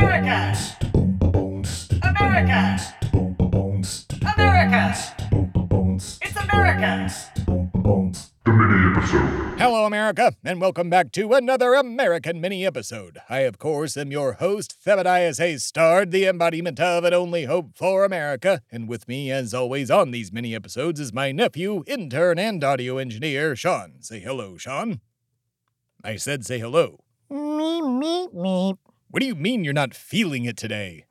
America! America! America! It's America! The mini episode. Hello, America, and welcome back to another American mini episode. I, of course, am your host, Thebadias Hayes Starred, the embodiment of an only hope for America. And with me, as always, on these mini episodes is my nephew, intern, and audio engineer, Sean. Say hello, Sean. I said say hello. Meep, meep, meep. What do you mean you're not feeling it today?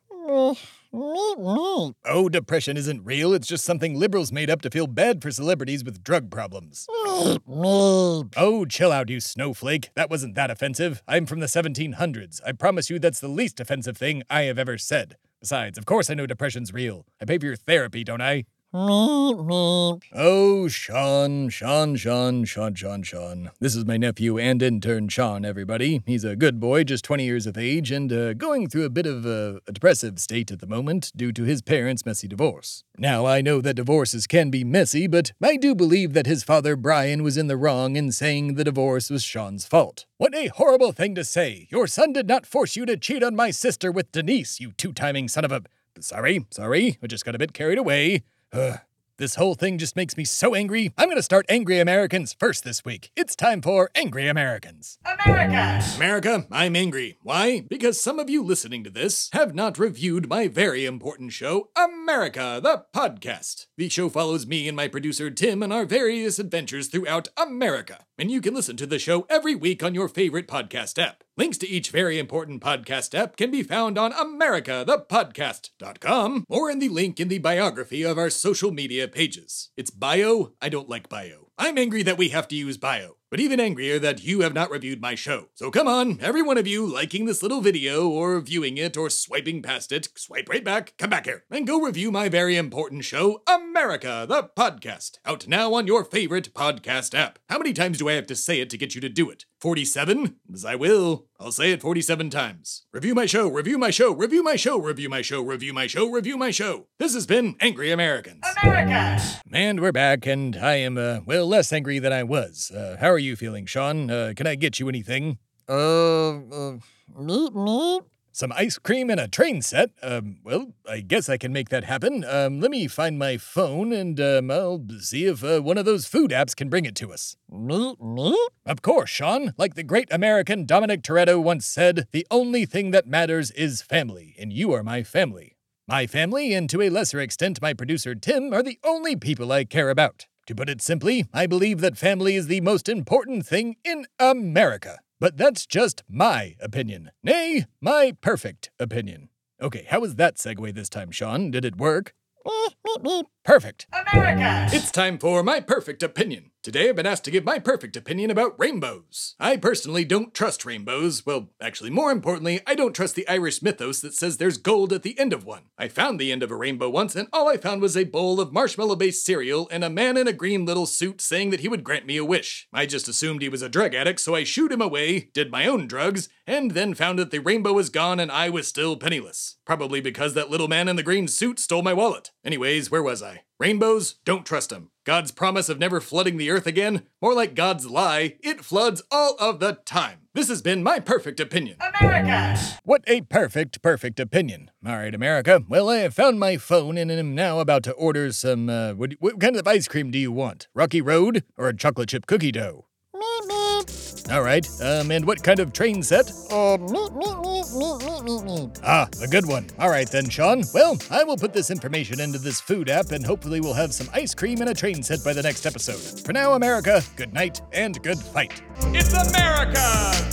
Oh, depression isn't real. It's just something liberals made up to feel bad for celebrities with drug problems. Oh, chill out, you snowflake. That wasn't that offensive. I'm from the 1700s. I promise you that's the least offensive thing I have ever said. Besides, of course I know depression's real. I pay for your therapy, don't I? Meep, meep. Oh, Sean, Sean, Sean, Sean, Sean, Sean. This is my nephew and intern, Sean, everybody. He's a good boy, just 20 years of age, and uh, going through a bit of a, a depressive state at the moment due to his parents' messy divorce. Now, I know that divorces can be messy, but I do believe that his father, Brian, was in the wrong in saying the divorce was Sean's fault. What a horrible thing to say! Your son did not force you to cheat on my sister with Denise, you two timing son of a. Sorry, sorry, I just got a bit carried away. Ugh. This whole thing just makes me so angry. I'm gonna start Angry Americans first this week. It's time for Angry Americans. America! America, I'm angry. Why? Because some of you listening to this have not reviewed my very important show, America, the podcast. The show follows me and my producer Tim on our various adventures throughout America. And you can listen to the show every week on your favorite podcast app. Links to each very important podcast app can be found on americathepodcast.com or in the link in the biography of our social media pages. It's bio. I don't like bio. I'm angry that we have to use bio, but even angrier that you have not reviewed my show. So come on, every one of you liking this little video or viewing it or swiping past it, swipe right back, come back here, and go review my very important show, America, the podcast, out now on your favorite podcast app. How many times do I have to say it to get you to do it? 47? As I will. I'll say it 47 times. Review my show, review my show, review my show, review my show, review my show, review my show. This has been Angry Americans. America! And we're back, and I am, uh, well, less angry than I was. Uh, how are you feeling, Sean? Uh, can I get you anything? Uh, uh, meep, meep. Some ice cream and a train set? Um, well, I guess I can make that happen. Um, let me find my phone and, um, I'll see if uh, one of those food apps can bring it to us. Meep, meep. Of course, Sean. Like the great American Dominic Toretto once said, the only thing that matters is family, and you are my family. My family, and to a lesser extent my producer Tim, are the only people I care about. To put it simply, I believe that family is the most important thing in America. But that's just my opinion. Nay, my perfect opinion. Okay, how was that segue this time, Sean? Did it work? Eh, meep, meep, meep. Perfect. America! It's time for my perfect opinion. Today I've been asked to give my perfect opinion about rainbows. I personally don't trust rainbows. Well, actually, more importantly, I don't trust the Irish mythos that says there's gold at the end of one. I found the end of a rainbow once, and all I found was a bowl of marshmallow based cereal and a man in a green little suit saying that he would grant me a wish. I just assumed he was a drug addict, so I shooed him away, did my own drugs, and then found that the rainbow was gone and I was still penniless. Probably because that little man in the green suit stole my wallet. Anyways, where was I? Rainbows? Don't trust them. God's promise of never flooding the earth again? More like God's lie, it floods all of the time. This has been my perfect opinion. America! What a perfect, perfect opinion. All right, America. Well, I have found my phone and am now about to order some. Uh, what, what kind of ice cream do you want? Rocky Road or a chocolate chip cookie dough? Meep, meep. All right. Um, and what kind of train set? Uh, meep, meep, meep, meep, meep, meep, meep. Ah, a good one. All right then, Sean. Well, I will put this information into this food app, and hopefully we'll have some ice cream and a train set by the next episode. For now, America. Good night and good fight. It's America,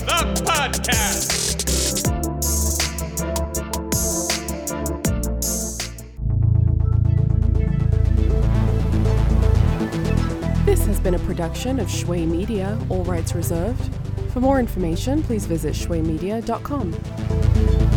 the podcast! This has been a production of Shway Media, all rights reserved. For more information, please visit shwaymedia.com.